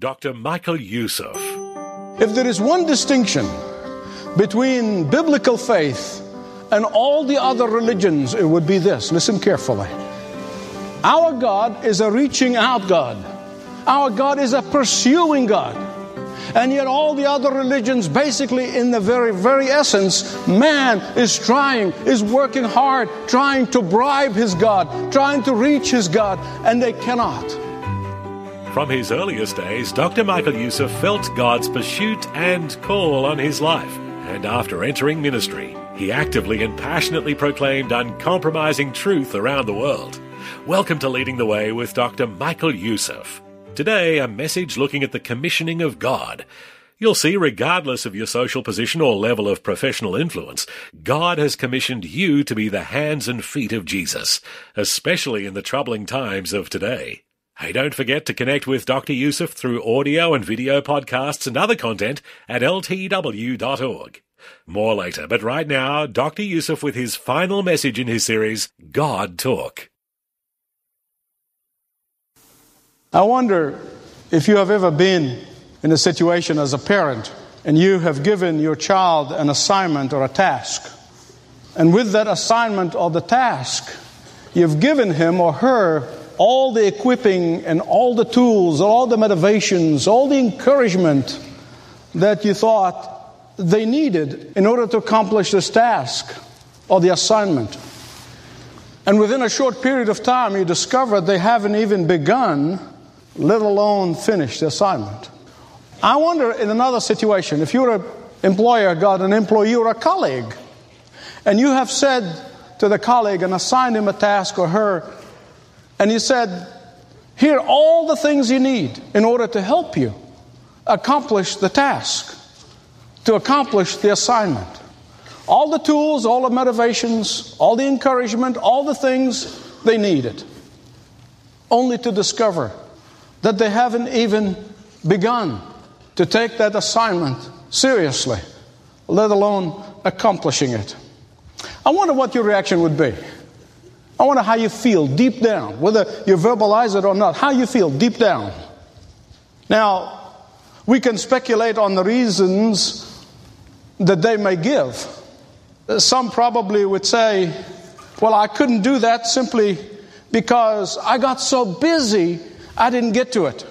Dr. Michael Youssef. If there is one distinction between biblical faith and all the other religions, it would be this. Listen carefully. Our God is a reaching out God, our God is a pursuing God. And yet, all the other religions, basically, in the very, very essence, man is trying, is working hard, trying to bribe his God, trying to reach his God, and they cannot. From his earliest days, Dr. Michael Youssef felt God's pursuit and call on his life. And after entering ministry, he actively and passionately proclaimed uncompromising truth around the world. Welcome to Leading the Way with Dr. Michael Youssef. Today, a message looking at the commissioning of God. You'll see, regardless of your social position or level of professional influence, God has commissioned you to be the hands and feet of Jesus, especially in the troubling times of today. Hey, don't forget to connect with Dr. Youssef through audio and video podcasts and other content at ltw.org. More later, but right now, Dr. Youssef with his final message in his series, God Talk. I wonder if you have ever been in a situation as a parent and you have given your child an assignment or a task. And with that assignment or the task, you've given him or her all the equipping and all the tools, all the motivations, all the encouragement that you thought they needed in order to accomplish this task or the assignment. And within a short period of time, you discover they haven't even begun, let alone finished the assignment. I wonder in another situation, if you're an employer, got an employee or a colleague, and you have said to the colleague and assigned him a task or her, and he said, Here are all the things you need in order to help you accomplish the task, to accomplish the assignment. All the tools, all the motivations, all the encouragement, all the things they needed. Only to discover that they haven't even begun to take that assignment seriously, let alone accomplishing it. I wonder what your reaction would be. I wonder how you feel deep down, whether you verbalize it or not, how you feel deep down. Now, we can speculate on the reasons that they may give. Some probably would say, Well, I couldn't do that simply because I got so busy I didn't get to it.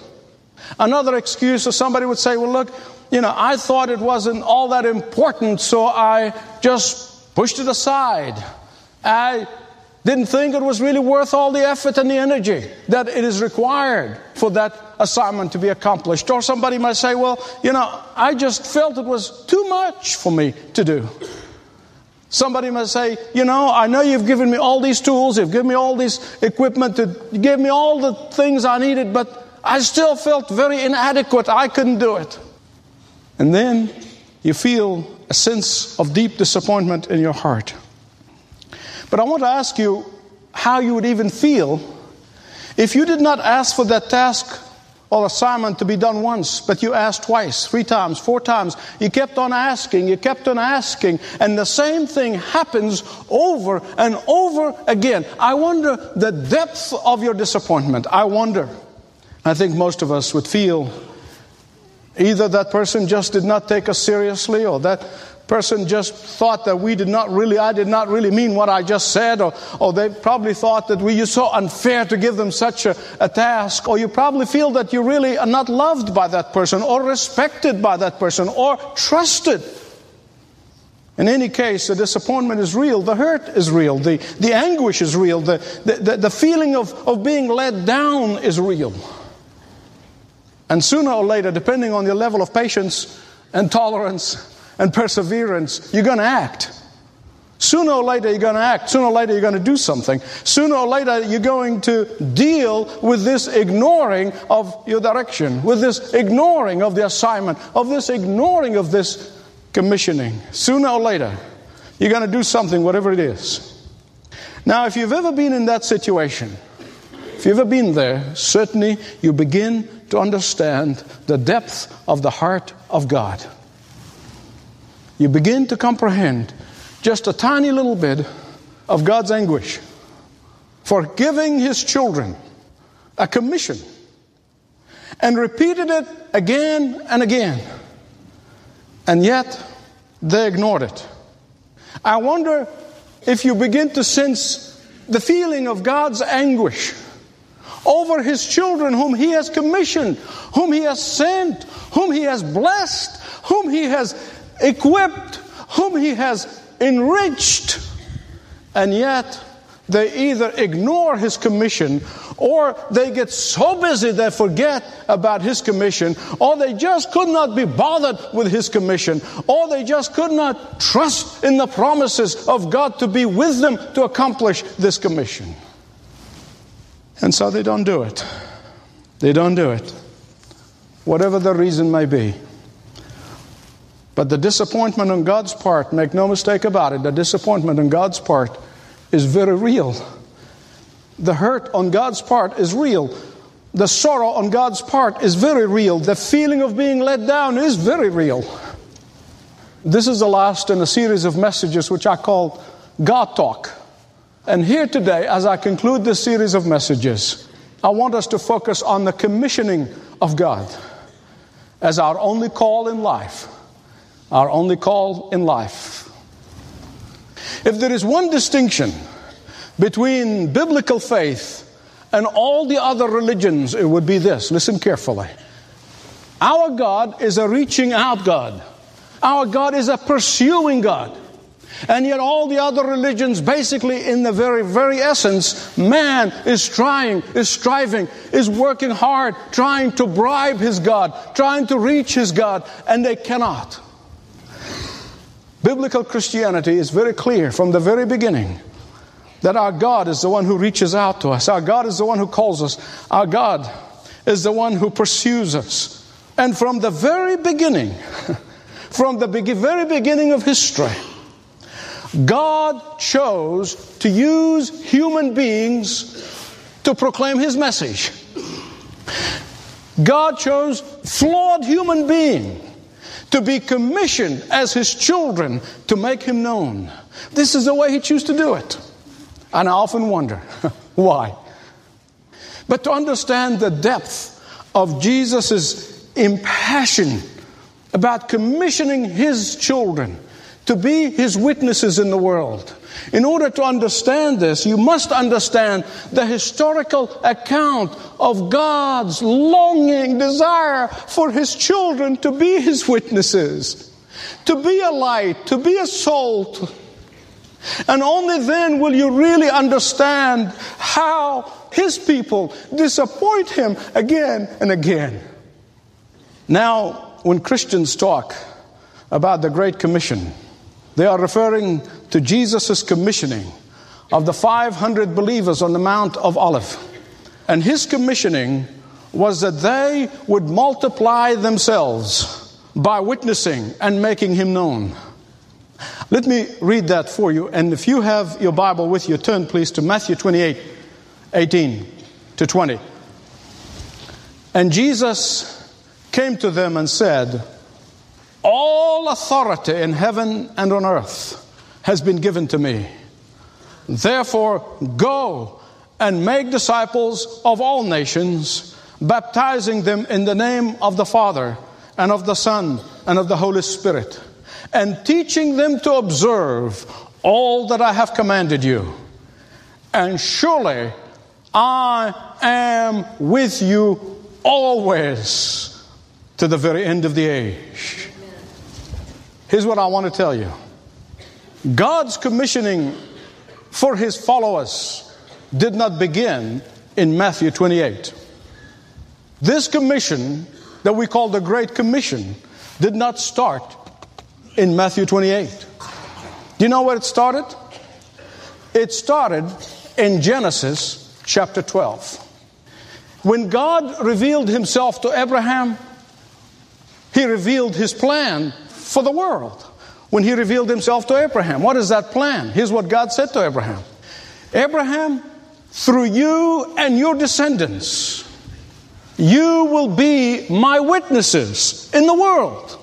Another excuse or somebody would say, Well, look, you know, I thought it wasn't all that important, so I just pushed it aside. I didn't think it was really worth all the effort and the energy that it is required for that assignment to be accomplished. Or somebody might say, Well, you know, I just felt it was too much for me to do. Somebody might say, You know, I know you've given me all these tools, you've given me all this equipment, to, gave me all the things I needed, but I still felt very inadequate. I couldn't do it. And then you feel a sense of deep disappointment in your heart. But I want to ask you how you would even feel if you did not ask for that task or assignment to be done once, but you asked twice, three times, four times. You kept on asking, you kept on asking, and the same thing happens over and over again. I wonder the depth of your disappointment. I wonder. I think most of us would feel either that person just did not take us seriously or that person just thought that we did not really, I did not really mean what I just said, or, or they probably thought that we you're so unfair to give them such a, a task, or you probably feel that you really are not loved by that person, or respected by that person, or trusted. In any case, the disappointment is real, the hurt is real, the, the anguish is real, the, the, the feeling of, of being let down is real. And sooner or later, depending on your level of patience and tolerance and perseverance, you're going to act. Sooner or later, you're going to act. Sooner or later, you're going to do something. Sooner or later, you're going to deal with this ignoring of your direction, with this ignoring of the assignment, of this ignoring of this commissioning. Sooner or later, you're going to do something, whatever it is. Now, if you've ever been in that situation, if you've ever been there, certainly you begin to understand the depth of the heart of God. You begin to comprehend just a tiny little bit of God's anguish for giving His children a commission and repeated it again and again. And yet, they ignored it. I wonder if you begin to sense the feeling of God's anguish over His children, whom He has commissioned, whom He has sent, whom He has blessed, whom He has equipped, whom He has enriched, and yet they either ignore his commission or they get so busy they forget about his commission, or they just could not be bothered with his commission, or they just could not trust in the promises of God to be with them to accomplish this commission. And so they don't do it. They don't do it. Whatever the reason may be. But the disappointment on God's part, make no mistake about it, the disappointment on God's part is very real. The hurt on God's part is real. The sorrow on God's part is very real. The feeling of being let down is very real. This is the last in a series of messages which I call God Talk. And here today, as I conclude this series of messages, I want us to focus on the commissioning of God as our only call in life our only call in life. If there is one distinction between biblical faith and all the other religions, it would be this. Listen carefully. Our God is a reaching out God. Our God is a pursuing God. And yet, all the other religions, basically, in the very, very essence, man is trying, is striving, is working hard, trying to bribe his God, trying to reach his God, and they cannot. Biblical Christianity is very clear from the very beginning that our God is the one who reaches out to us. Our God is the one who calls us. Our God is the one who pursues us. And from the very beginning, from the very beginning of history, God chose to use human beings to proclaim His message. God chose flawed human beings to be commissioned as his children to make him known. This is the way he chose to do it. And I often wonder why. But to understand the depth of Jesus' impassion about commissioning his children to be his witnesses in the world. In order to understand this, you must understand the historical account of God's longing desire for his children to be his witnesses, to be a light, to be a salt. And only then will you really understand how his people disappoint him again and again. Now, when Christians talk about the Great Commission, they are referring to Jesus' commissioning of the 500 believers on the Mount of Olive. And his commissioning was that they would multiply themselves by witnessing and making him known. Let me read that for you. And if you have your Bible with you, turn please to Matthew 28 18 to 20. And Jesus came to them and said, all authority in heaven and on earth has been given to me. Therefore, go and make disciples of all nations, baptizing them in the name of the Father and of the Son and of the Holy Spirit, and teaching them to observe all that I have commanded you. And surely I am with you always to the very end of the age. Here's what I want to tell you God's commissioning for his followers did not begin in Matthew 28. This commission that we call the Great Commission did not start in Matthew 28. Do you know where it started? It started in Genesis chapter 12. When God revealed himself to Abraham, he revealed his plan for the world. When he revealed himself to Abraham, what is that plan? Here's what God said to Abraham Abraham, through you and your descendants, you will be my witnesses in the world.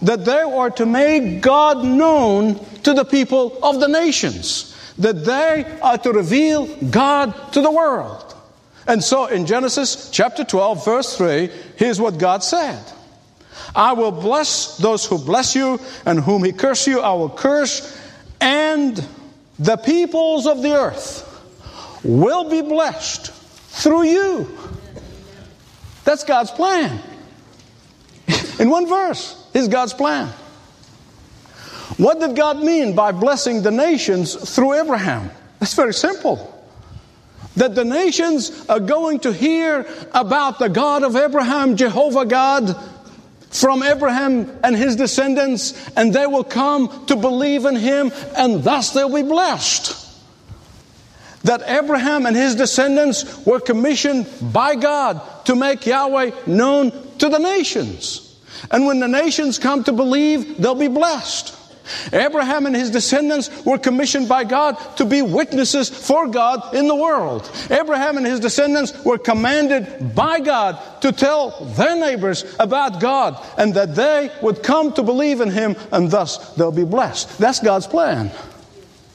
That they are to make God known to the people of the nations. That they are to reveal God to the world. And so in Genesis chapter 12, verse 3, here's what God said I will bless those who bless you, and whom he curse you, I will curse, and the peoples of the earth will be blessed through you. That's God's plan. In one verse, is God's plan. What did God mean by blessing the nations through Abraham? That's very simple. That the nations are going to hear about the God of Abraham, Jehovah God, from Abraham and his descendants, and they will come to believe in him, and thus they'll be blessed. That Abraham and his descendants were commissioned by God to make Yahweh known to the nations. And when the nations come to believe, they'll be blessed. Abraham and his descendants were commissioned by God to be witnesses for God in the world. Abraham and his descendants were commanded by God to tell their neighbors about God and that they would come to believe in him and thus they'll be blessed. That's God's plan.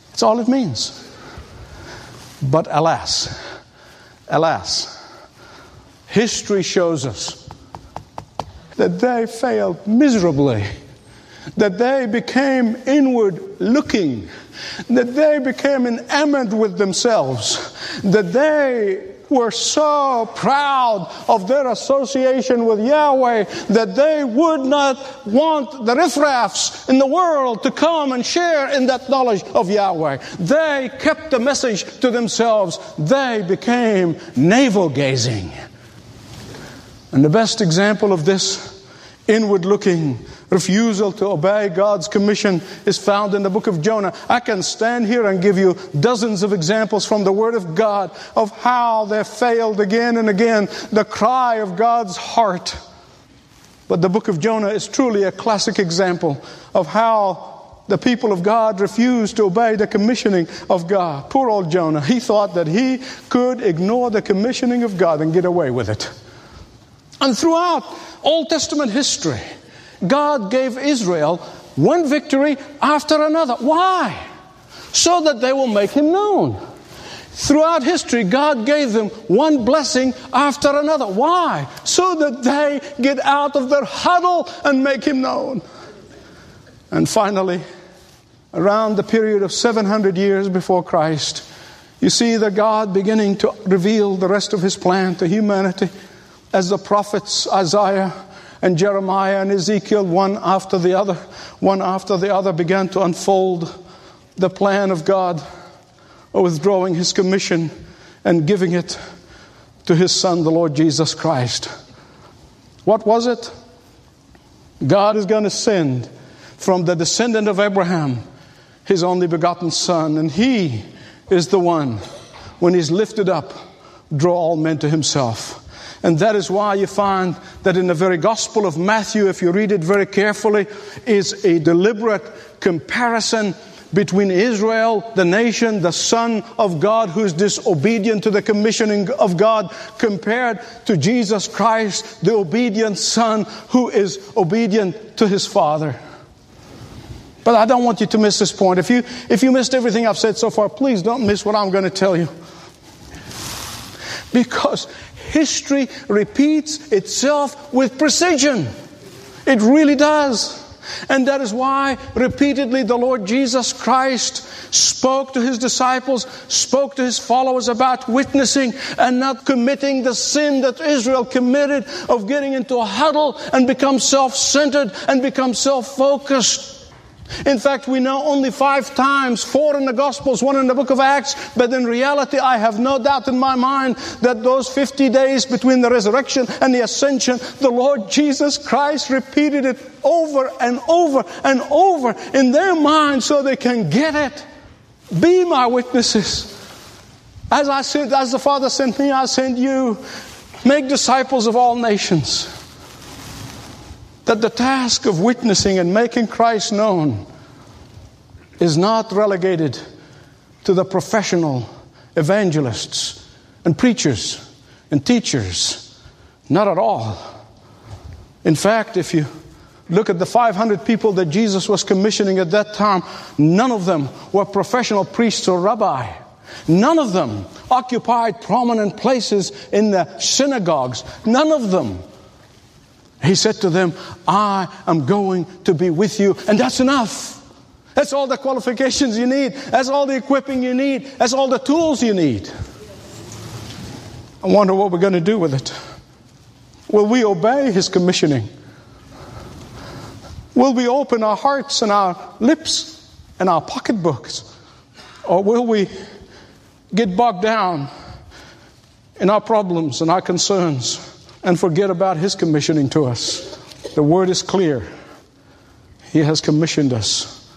That's all it means. But alas, alas, history shows us that they failed miserably that they became inward looking, that they became enamored with themselves, that they were so proud of their association with Yahweh that they would not want the riffraffs in the world to come and share in that knowledge of Yahweh. They kept the message to themselves. They became navel gazing. And the best example of this inward looking refusal to obey God's commission is found in the book of Jonah. I can stand here and give you dozens of examples from the Word of God of how they failed again and again, the cry of God's heart. But the book of Jonah is truly a classic example of how the people of God refused to obey the commissioning of God. Poor old Jonah. He thought that he could ignore the commissioning of God and get away with it. And throughout Old Testament history, God gave Israel one victory after another. Why? So that they will make Him known. Throughout history, God gave them one blessing after another. Why? So that they get out of their huddle and make Him known. And finally, around the period of 700 years before Christ, you see the God beginning to reveal the rest of His plan to humanity as the prophets Isaiah and Jeremiah and Ezekiel, one after the other, one after the other, began to unfold the plan of God, withdrawing his commission and giving it to his son, the Lord Jesus Christ. What was it? God is going to send from the descendant of Abraham his only begotten son, and he is the one, when he's lifted up, draw all men to himself. And that is why you find that in the very Gospel of Matthew, if you read it very carefully, is a deliberate comparison between Israel, the nation, the Son of God who is disobedient to the commissioning of God, compared to Jesus Christ, the obedient Son who is obedient to his Father. But I don't want you to miss this point. If you, if you missed everything I've said so far, please don't miss what I'm going to tell you. Because history repeats itself with precision. It really does. And that is why repeatedly the Lord Jesus Christ spoke to his disciples, spoke to his followers about witnessing and not committing the sin that Israel committed of getting into a huddle and become self centered and become self focused. In fact, we know only five times, four in the Gospels, one in the book of Acts, but in reality, I have no doubt in my mind that those 50 days between the resurrection and the ascension, the Lord Jesus Christ repeated it over and over and over in their mind so they can get it. Be my witnesses. As I said, as the Father sent me, I send you. Make disciples of all nations that the task of witnessing and making Christ known is not relegated to the professional evangelists and preachers and teachers. Not at all. In fact, if you look at the 500 people that Jesus was commissioning at that time, none of them were professional priests or rabbi. None of them occupied prominent places in the synagogues. None of them he said to them, I am going to be with you, and that's enough. That's all the qualifications you need. That's all the equipping you need. That's all the tools you need. I wonder what we're going to do with it. Will we obey His commissioning? Will we open our hearts and our lips and our pocketbooks? Or will we get bogged down in our problems and our concerns? And forget about His commissioning to us. The word is clear. He has commissioned us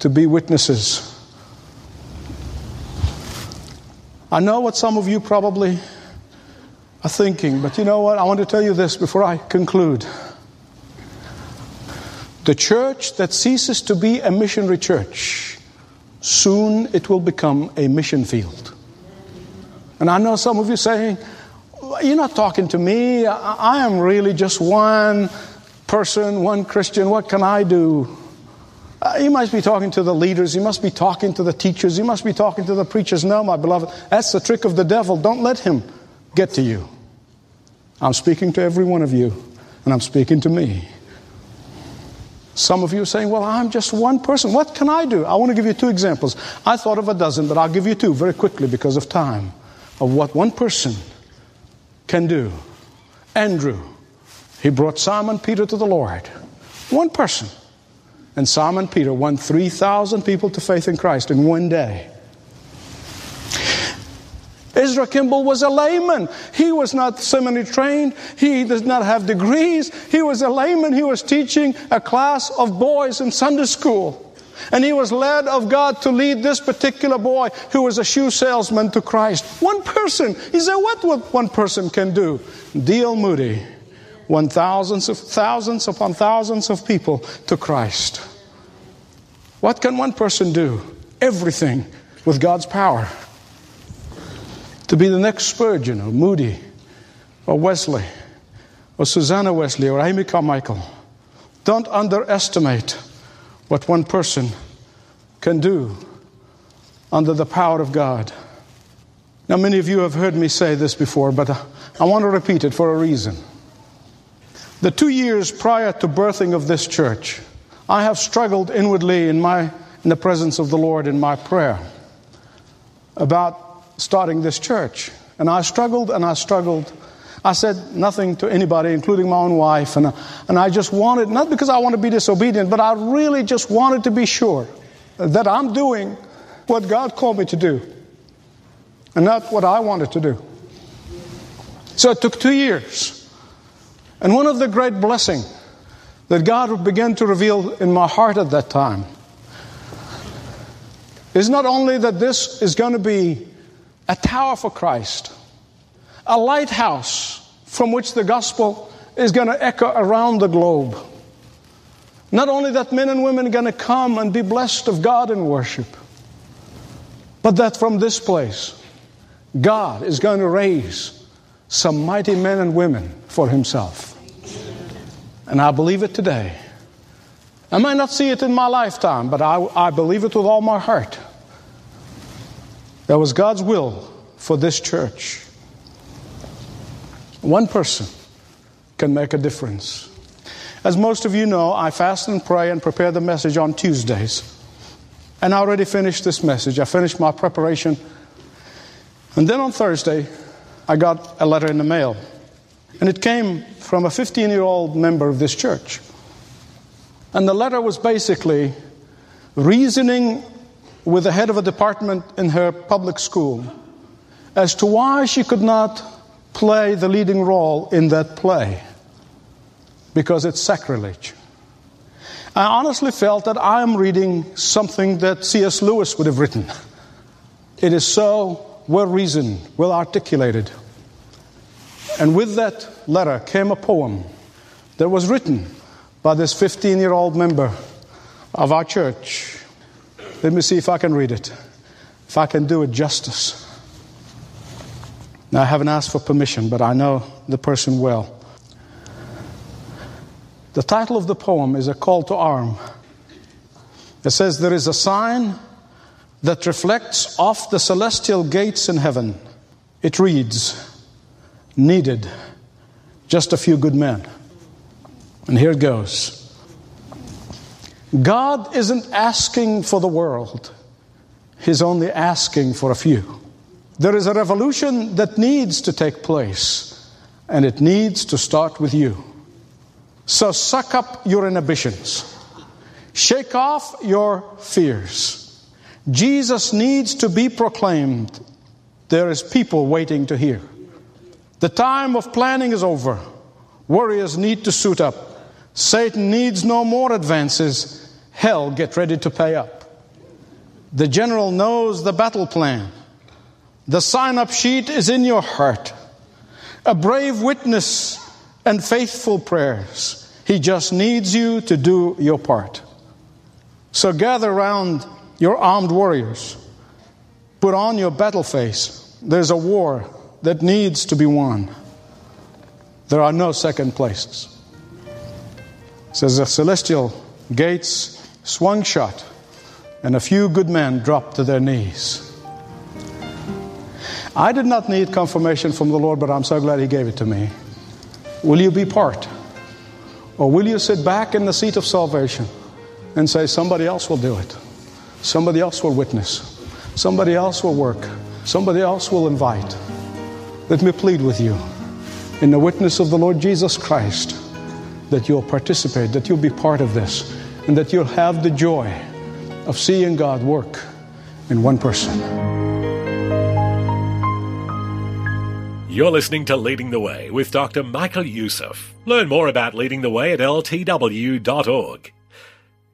to be witnesses. I know what some of you probably are thinking, but you know what? I want to tell you this before I conclude. The church that ceases to be a missionary church, soon it will become a mission field. And I know some of you saying, you're not talking to me. I, am really just one person, one Christian. What can I do? Uh, you must be talking to the leaders. You must be talking to the teachers. You must be talking to the preachers. No, my beloved, that's the trick of the devil. Don't let him get to you. I'm speaking to every one of you, and I'm speaking to me. Some of you are saying, Well, I'm just one person. What can I do? I want to give you two examples. I thought of a dozen, but I'll give you two very quickly because of time of what one person can do. Andrew, he brought Simon Peter to the Lord. One person. And Simon Peter won 3,000 people to faith in Christ in one day. Ezra Kimball was a layman. He was not seminary trained. He does not have degrees. He was a layman. He was teaching a class of boys in Sunday school. And he was led of God to lead this particular boy who was a shoe salesman to Christ. One person. He said, What what one person can do? D.L. Moody won thousands of thousands upon thousands of people to Christ. What can one person do? Everything with God's power. To be the next Spurgeon or Moody or Wesley or Susanna Wesley or Amy Carmichael. Don't underestimate what one person can do under the power of God. Now, many of you have heard me say this before, but uh, I want to repeat it for a reason. The two years prior to birthing of this church, I have struggled inwardly in, my, in the presence of the Lord in my prayer about starting this church. And I struggled and I struggled I said nothing to anybody, including my own wife. And, and I just wanted, not because I want to be disobedient, but I really just wanted to be sure that I'm doing what God called me to do and not what I wanted to do. So it took two years. And one of the great blessings that God began to reveal in my heart at that time is not only that this is going to be a tower for Christ a lighthouse from which the gospel is going to echo around the globe. Not only that men and women are going to come and be blessed of God in worship, but that from this place, God is going to raise some mighty men and women for Himself. And I believe it today. I might not see it in my lifetime, but I, I believe it with all my heart. That was God's will for this church. One person can make a difference. As most of you know, I fast and pray and prepare the message on Tuesdays. And I already finished this message. I finished my preparation. And then on Thursday, I got a letter in the mail. And it came from a 15 year old member of this church. And the letter was basically reasoning with the head of a department in her public school as to why she could not play the leading role in that play because it's sacrilege. I honestly felt that I am reading something that C.S. Lewis would have written. It is so well reasoned, well articulated. And with that letter came a poem that was written by this 15 year old member of our church. Let me see if I can read it, if I can do it justice. Now, I haven't asked for permission, but I know the person well. The title of the poem is A Call to Arm. It says, There is a sign that reflects off the celestial gates in heaven. It reads, Needed, just a few good men. And here it goes God isn't asking for the world, He's only asking for a few. There is a revolution that needs to take place, and it needs to start with you. So suck up your inhibitions. Shake off your fears. Jesus needs to be proclaimed. There is people waiting to hear. The time of planning is over. Warriors need to suit up. Satan needs no more advances. Hell, get ready to pay up. The general knows the battle plan. The sign up sheet is in your heart. A brave witness and faithful prayers. He just needs you to do your part. So gather around your armed warriors. Put on your battle face. There's a war that needs to be won. There are no second places. Says the celestial gates swung shut, and a few good men dropped to their knees. I did not need confirmation from the Lord, but I'm so glad He gave it to me. Will you be part? Or will you sit back in the seat of salvation and say, somebody else will do it? Somebody else will witness. Somebody else will work. Somebody else will invite. Let me plead with you in the witness of the Lord Jesus Christ that you'll participate, that you'll be part of this, and that you'll have the joy of seeing God work in one person. You're listening to Leading the Way with Dr. Michael Youssef. Learn more about Leading the Way at ltw.org.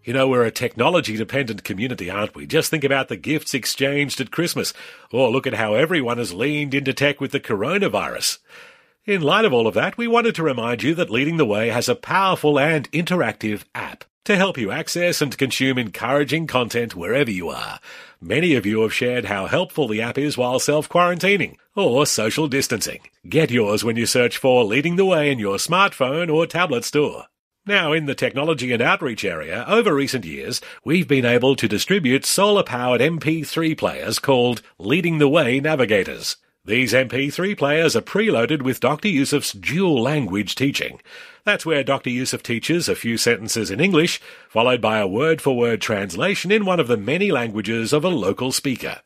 You know, we're a technology dependent community, aren't we? Just think about the gifts exchanged at Christmas, or look at how everyone has leaned into tech with the coronavirus. In light of all of that, we wanted to remind you that Leading the Way has a powerful and interactive app to help you access and consume encouraging content wherever you are. Many of you have shared how helpful the app is while self quarantining or social distancing. Get yours when you search for Leading the Way in your smartphone or tablet store. Now, in the technology and outreach area, over recent years, we've been able to distribute solar powered MP3 players called Leading the Way Navigators. These MP3 players are preloaded with Dr. Youssef's dual language teaching. That's where Dr. Youssef teaches a few sentences in English, followed by a word for word translation in one of the many languages of a local speaker.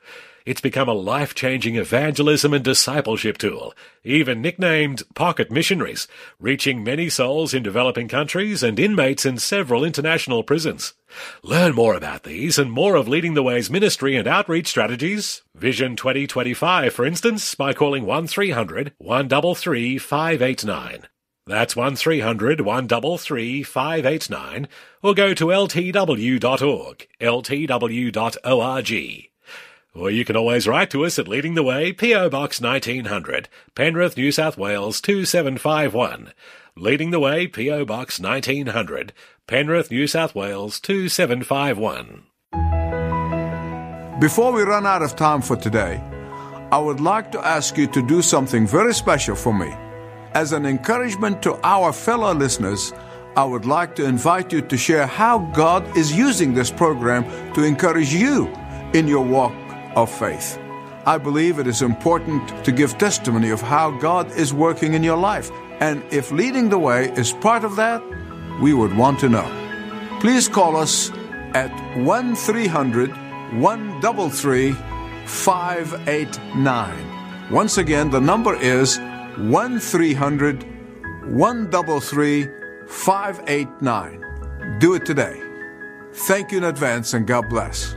It's become a life changing evangelism and discipleship tool, even nicknamed Pocket Missionaries, reaching many souls in developing countries and inmates in several international prisons. Learn more about these and more of Leading the Way's ministry and outreach strategies, Vision 2025 for instance, by calling 1300 133 589. That's 1300 133 589 or go to ltw.org, ltw.org. Or you can always write to us at Leading the Way, PO Box 1900, Penrith, New South Wales 2751. Leading the Way, PO Box 1900, Penrith, New South Wales 2751. Before we run out of time for today, I would like to ask you to do something very special for me. As an encouragement to our fellow listeners, I would like to invite you to share how God is using this program to encourage you in your walk of faith. I believe it is important to give testimony of how God is working in your life. And if leading the way is part of that, we would want to know. Please call us at 1 300 133 589. Once again, the number is 1 300 133 589. Do it today. Thank you in advance and God bless.